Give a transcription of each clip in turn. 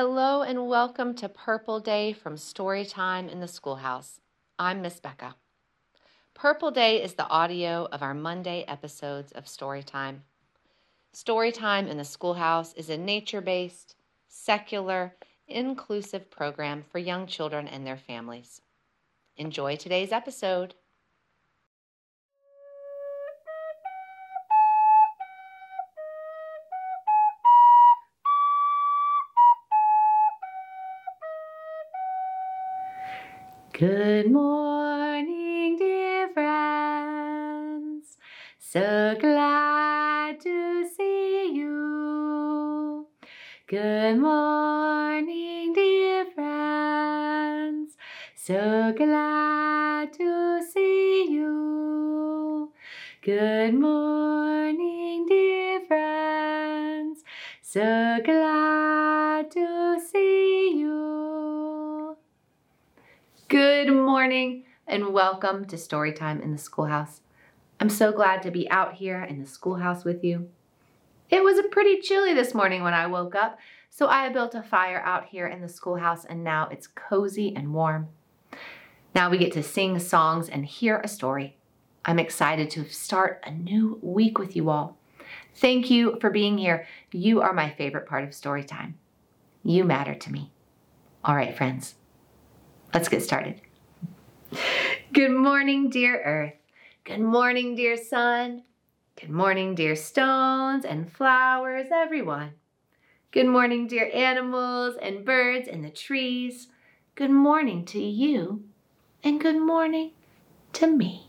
Hello and welcome to Purple Day from Storytime in the Schoolhouse. I'm Miss Becca. Purple Day is the audio of our Monday episodes of Storytime. Storytime in the Schoolhouse is a nature based, secular, inclusive program for young children and their families. Enjoy today's episode. Good morning, dear friends. So glad to see you. Good morning, dear friends. So glad to see you. Good morning, dear friends. So glad morning and welcome to Storytime in the Schoolhouse. I'm so glad to be out here in the schoolhouse with you. It was pretty chilly this morning when I woke up, so I built a fire out here in the schoolhouse and now it's cozy and warm. Now we get to sing songs and hear a story. I'm excited to start a new week with you all. Thank you for being here. You are my favorite part of story time. You matter to me. All right, friends, let's get started. Good morning, dear Earth. Good morning, dear sun. Good morning, dear stones and flowers, everyone. Good morning, dear animals and birds and the trees. Good morning to you, and good morning to me.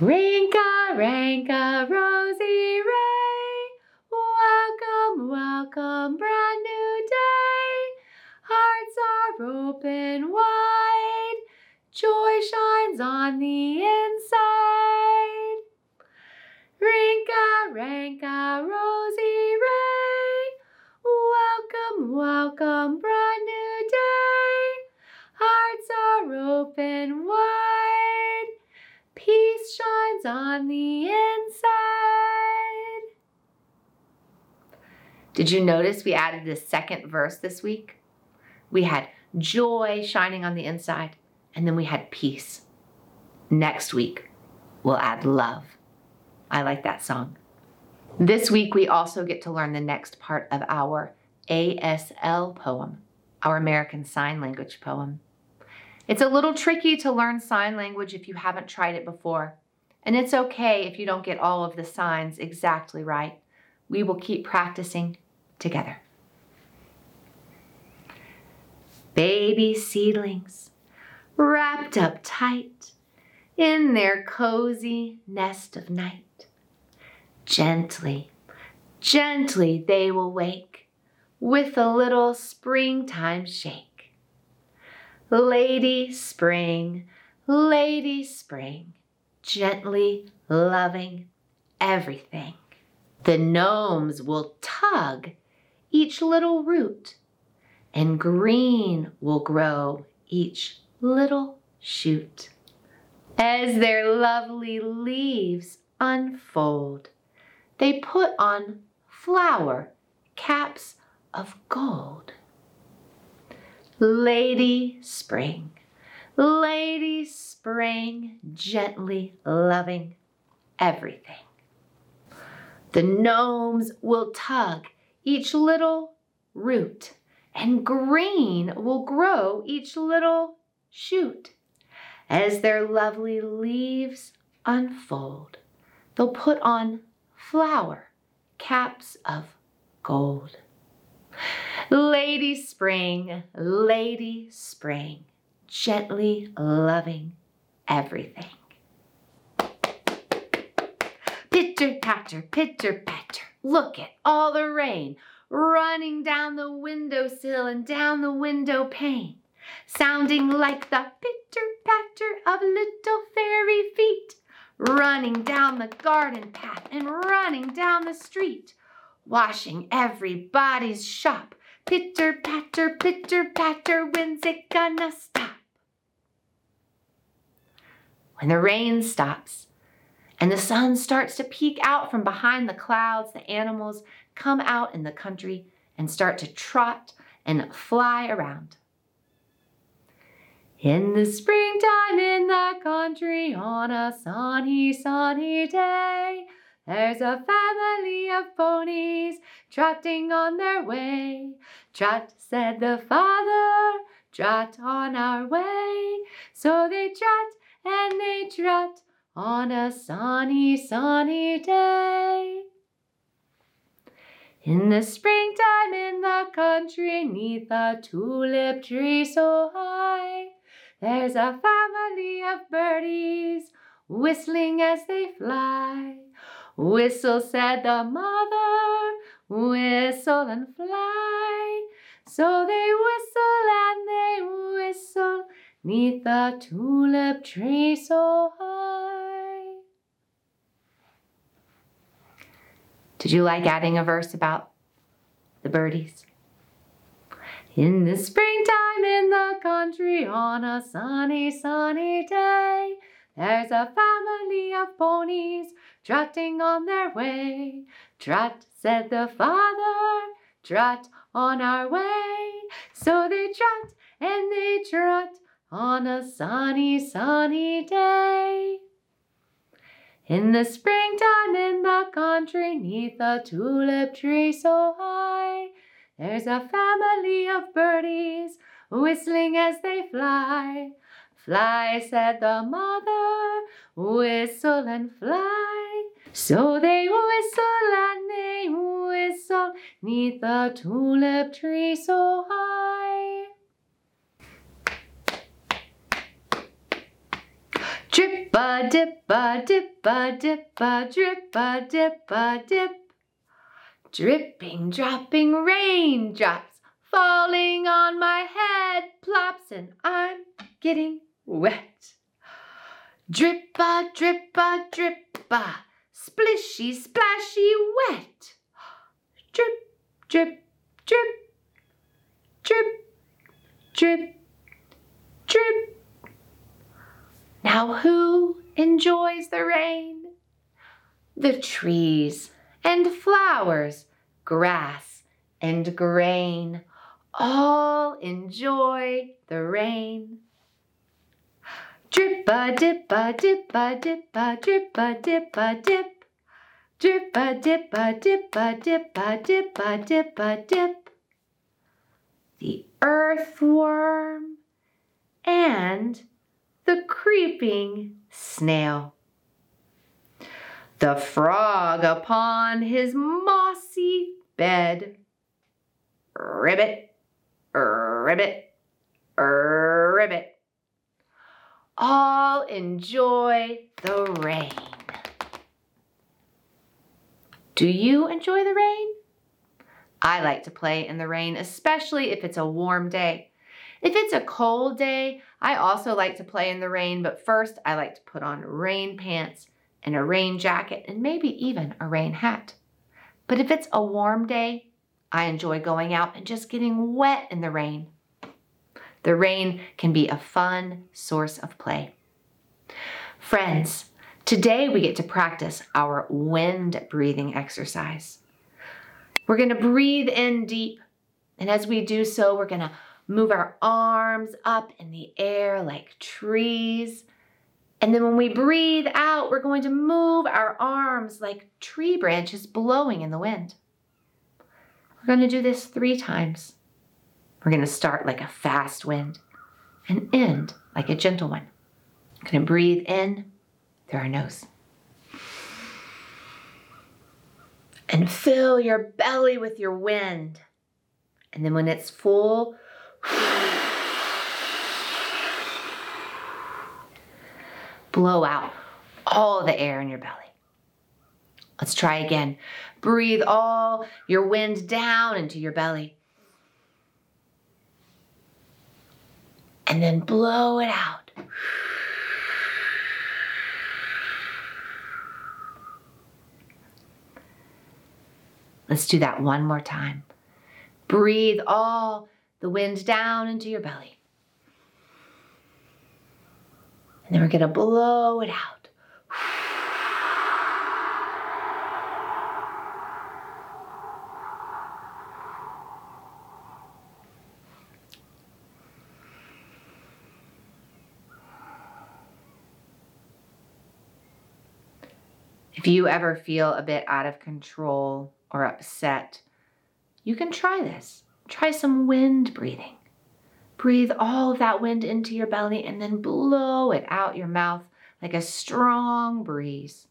Rinka, Ranka, Rosie Ray, welcome, welcome, brand new day. Hearts are open wide, joy shines on the inside. Rinka, Ranka, Rosie Ray, welcome, welcome, brand new day. Hearts are open wide, peace shines on the inside. Did you notice we added a second verse this week? We had joy shining on the inside, and then we had peace. Next week, we'll add love. I like that song. This week, we also get to learn the next part of our ASL poem, our American Sign Language poem. It's a little tricky to learn sign language if you haven't tried it before, and it's okay if you don't get all of the signs exactly right. We will keep practicing together. Baby seedlings wrapped up tight in their cozy nest of night. Gently, gently they will wake with a little springtime shake. Lady Spring, Lady Spring, gently loving everything. The gnomes will tug each little root, and green will grow each little shoot. As their lovely leaves unfold, they put on flower caps of gold. Lady Spring, Lady Spring, gently loving everything. The gnomes will tug each little root, and green will grow each little shoot. As their lovely leaves unfold, they'll put on flower caps of gold. Lady Spring, Lady Spring, gently loving everything. Pitter patter, pitter patter, look at all the rain running down the windowsill and down the window pane, sounding like the pitter patter of little fairy feet, running down the garden path and running down the street, washing everybody's shop. Pitter patter, pitter patter, when's it gonna stop? When the rain stops and the sun starts to peek out from behind the clouds, the animals come out in the country and start to trot and fly around. In the springtime in the country on a sunny, sunny day, there's a family of ponies trotting on their way. Trot, said the father, trot on our way. So they trot and they trot on a sunny, sunny day. In the springtime in the country, neath a tulip tree so high, there's a family of birdies whistling as they fly. Whistle, said the mother, whistle and fly. So they whistle and they whistle neath the tulip tree so high. Did you like adding a verse about the birdies? In the springtime in the country on a sunny, sunny day, there's a family of ponies trotting on their way. Trot, said the father, trot on our way. So they trot and they trot on a sunny, sunny day. In the springtime in the country, neath a tulip tree so high, there's a family of birdies whistling as they fly. Fly, said the mother, whistle and fly. So they whistle and they whistle neath the tulip tree so high. Drip a dip a dip a dip a drip a dip a dip. Dripping, dropping raindrops falling on my head plops and I'm getting wet. Drippa, drippa, drip a drip a splishy splashy wet. Drip drip drip drip drip drip. Now who enjoys the rain? The trees and flowers, grass and grain all enjoy the rain. Drip a dip a dip a dip a drip a dip a dip. Drip a dip a dip a dip a dip a dip a dip. The earthworm and the creeping snail. The frog upon his mossy bed. Ribbit, ribbit, ribbit all enjoy the rain. Do you enjoy the rain? I like to play in the rain, especially if it's a warm day. If it's a cold day, I also like to play in the rain, but first I like to put on rain pants and a rain jacket and maybe even a rain hat. But if it's a warm day, I enjoy going out and just getting wet in the rain. The rain can be a fun source of play. Friends, today we get to practice our wind breathing exercise. We're going to breathe in deep, and as we do so, we're going to move our arms up in the air like trees. And then when we breathe out, we're going to move our arms like tree branches blowing in the wind. We're going to do this three times. We're going to start like a fast wind and end like a gentle one. We're going to breathe in through our nose. And fill your belly with your wind. And then when it's full, blow out all the air in your belly. Let's try again. Breathe all your wind down into your belly. and then blow it out. Let's do that one more time. Breathe all the wind down into your belly. And then we're going to blow it out. If you ever feel a bit out of control or upset, you can try this. Try some wind breathing. Breathe all of that wind into your belly and then blow it out your mouth like a strong breeze.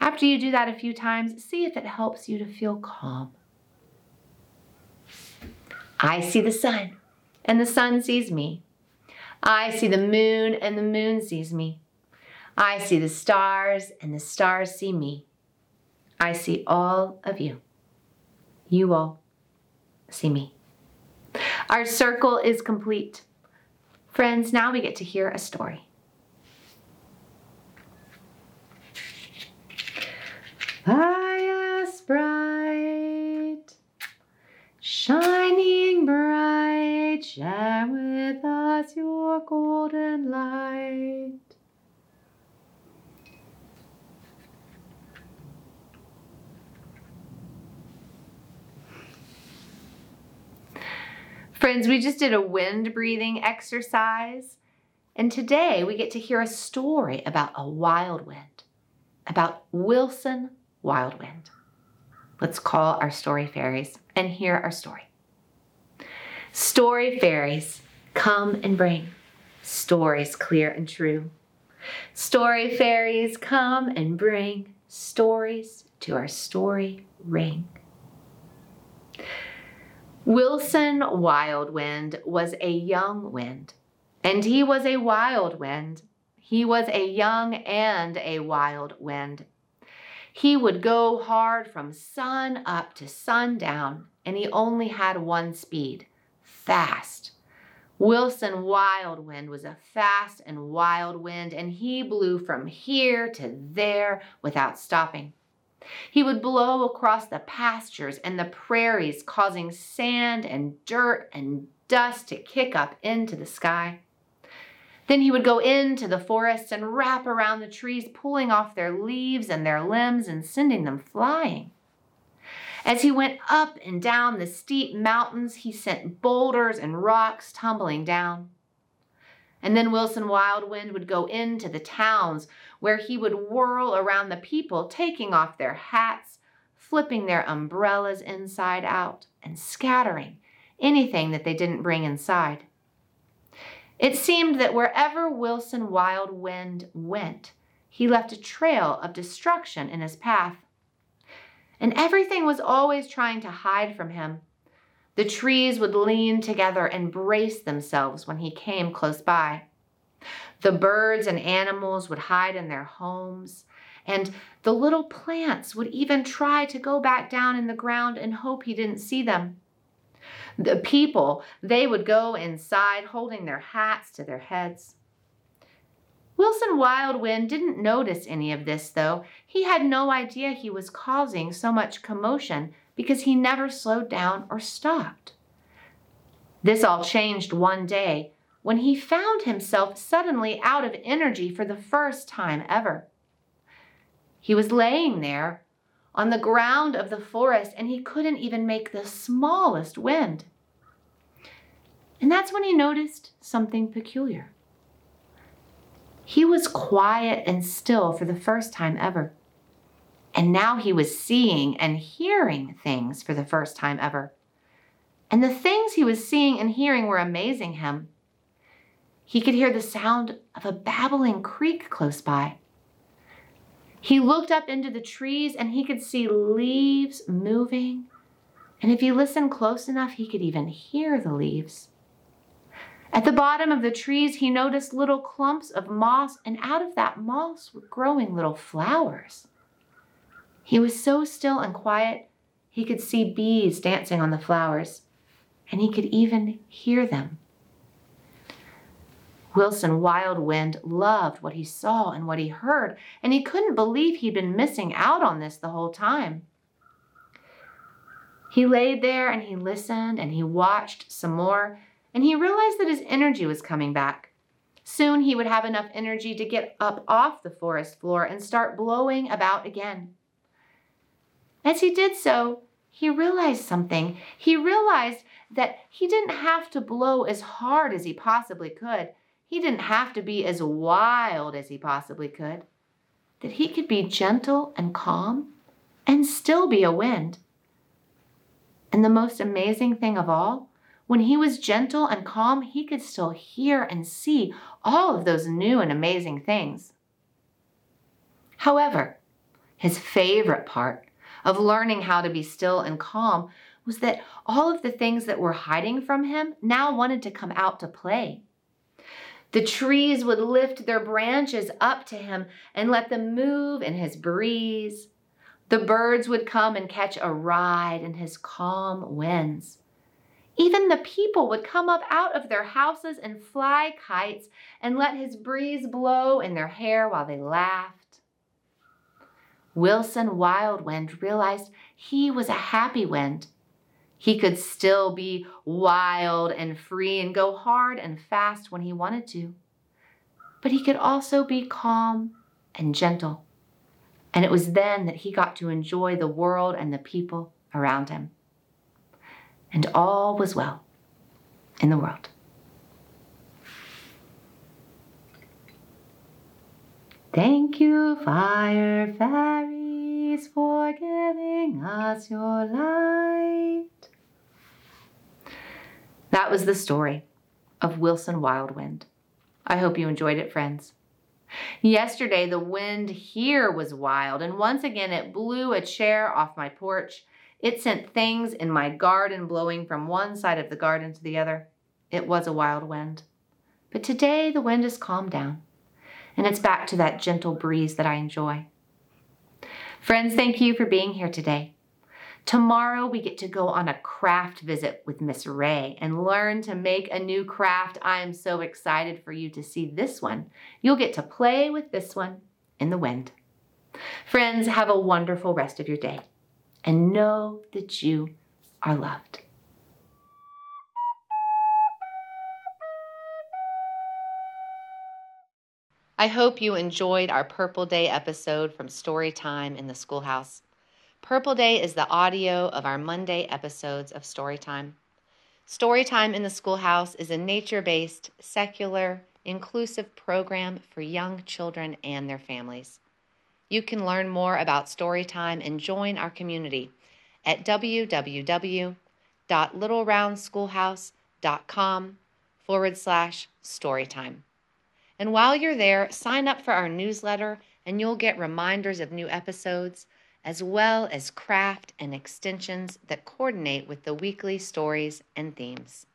After you do that a few times, see if it helps you to feel calm. I see the sun, and the sun sees me. I see the moon, and the moon sees me. I see the stars, and the stars see me. I see all of you. You all see me. Our circle is complete. Friends, now we get to hear a story. Fire bright, shining bright, share with us your golden light. Friends, we just did a wind breathing exercise, and today we get to hear a story about a wild wind, about Wilson Wild Wind. Let's call our story fairies and hear our story. Story fairies, come and bring stories clear and true. Story fairies, come and bring stories to our story ring. Wilson Wild Wind was a young wind, and he was a wild wind. He was a young and a wild wind. He would go hard from sun up to sundown, and he only had one speed fast. Wilson Wild Wind was a fast and wild wind, and he blew from here to there without stopping. He would blow across the pastures and the prairies, causing sand and dirt and dust to kick up into the sky. Then he would go into the forests and wrap around the trees, pulling off their leaves and their limbs and sending them flying. As he went up and down the steep mountains, he sent boulders and rocks tumbling down. And then Wilson Wild Wind would go into the towns where he would whirl around the people, taking off their hats, flipping their umbrellas inside out, and scattering anything that they didn't bring inside. It seemed that wherever Wilson Wild Wind went, he left a trail of destruction in his path. And everything was always trying to hide from him. The trees would lean together and brace themselves when he came close by. The birds and animals would hide in their homes, and the little plants would even try to go back down in the ground and hope he didn't see them. The people, they would go inside holding their hats to their heads. Wilson Wild Wind didn't notice any of this, though. He had no idea he was causing so much commotion because he never slowed down or stopped. This all changed one day when he found himself suddenly out of energy for the first time ever. He was laying there on the ground of the forest, and he couldn't even make the smallest wind. And that's when he noticed something peculiar. He was quiet and still for the first time ever. And now he was seeing and hearing things for the first time ever. And the things he was seeing and hearing were amazing him. He could hear the sound of a babbling creek close by. He looked up into the trees and he could see leaves moving. And if he listened close enough, he could even hear the leaves. At the bottom of the trees, he noticed little clumps of moss, and out of that moss were growing little flowers. He was so still and quiet, he could see bees dancing on the flowers, and he could even hear them. Wilson Wild Wind loved what he saw and what he heard, and he couldn't believe he'd been missing out on this the whole time. He laid there and he listened and he watched some more, and he realized that his energy was coming back. Soon he would have enough energy to get up off the forest floor and start blowing about again. As he did so, he realized something. He realized that he didn't have to blow as hard as he possibly could he didn't have to be as wild as he possibly could. that he could be gentle and calm and still be a wind. And the most amazing thing of all, when he was gentle and calm, he could still hear and see all of those new and amazing things. However, his favorite part of learning how to be still and calm was that all of the things that were hiding from him now wanted to come out to play. The trees would lift their branches up to him and let them move in his breeze. The birds would come and catch a ride in his calm winds. Even the people would come up out of their houses and fly kites and let his breeze blow in their hair while they laughed. Wilson Wild Wind realized he was a happy wind. He could still be wild and free and go hard and fast when he wanted to. But he could also be calm and gentle. And it was then that he got to enjoy the world and the people around him. And all was well in the world. Thank you, fire fairies, for giving us your light. That was the story of Wilson Wild Wind. I hope you enjoyed it, friends. Yesterday, the wind here was wild, and once again it blew a chair off my porch. It sent things in my garden blowing from one side of the garden to the other. It was a wild wind. But today the wind has calmed down, and it's back to that gentle breeze that I enjoy. Friends, thank you for being here today. Tomorrow we get to go on a craft visit with Miss Ray and learn to make a new craft. I am so excited for you to see this one. You'll get to play with this one in the wind. Friends, have a wonderful rest of your day and know that you are loved. I hope you enjoyed our Purple Day episode from Storytime in the Schoolhouse. Purple Day is the audio of our Monday episodes of Storytime. Storytime in the Schoolhouse is a nature based, secular, inclusive program for young children and their families. You can learn more about Storytime and join our community at www.littleroundschoolhouse.com forward slash storytime. And while you're there, sign up for our newsletter and you'll get reminders of new episodes as well as craft and extensions that coordinate with the weekly stories and themes.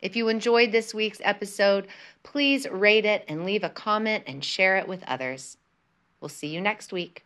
If you enjoyed this week's episode, please rate it and leave a comment and share it with others. We'll see you next week.